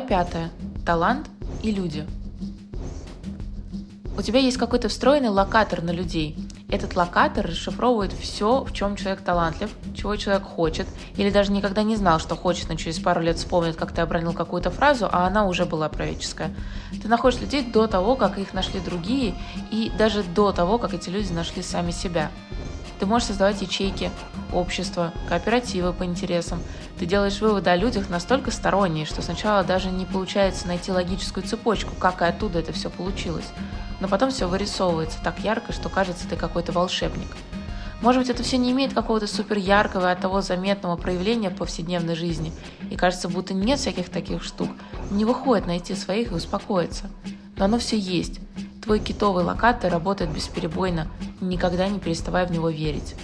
пятое. Талант и люди. У тебя есть какой-то встроенный локатор на людей. Этот локатор расшифровывает все, в чем человек талантлив, чего человек хочет, или даже никогда не знал, что хочет, но через пару лет вспомнит, как ты обронил какую-то фразу, а она уже была правительская. Ты находишь людей до того, как их нашли другие, и даже до того, как эти люди нашли сами себя. Ты можешь создавать ячейки, общества, кооперативы по интересам. Ты делаешь выводы о людях настолько сторонние, что сначала даже не получается найти логическую цепочку, как и оттуда это все получилось. Но потом все вырисовывается так ярко, что кажется, ты какой-то волшебник. Может быть, это все не имеет какого-то супер яркого и от того заметного проявления в повседневной жизни. И кажется, будто нет всяких таких штук. Не выходит найти своих и успокоиться. Но оно все есть. Твой китовый локатор работает бесперебойно, никогда не переставая в него верить.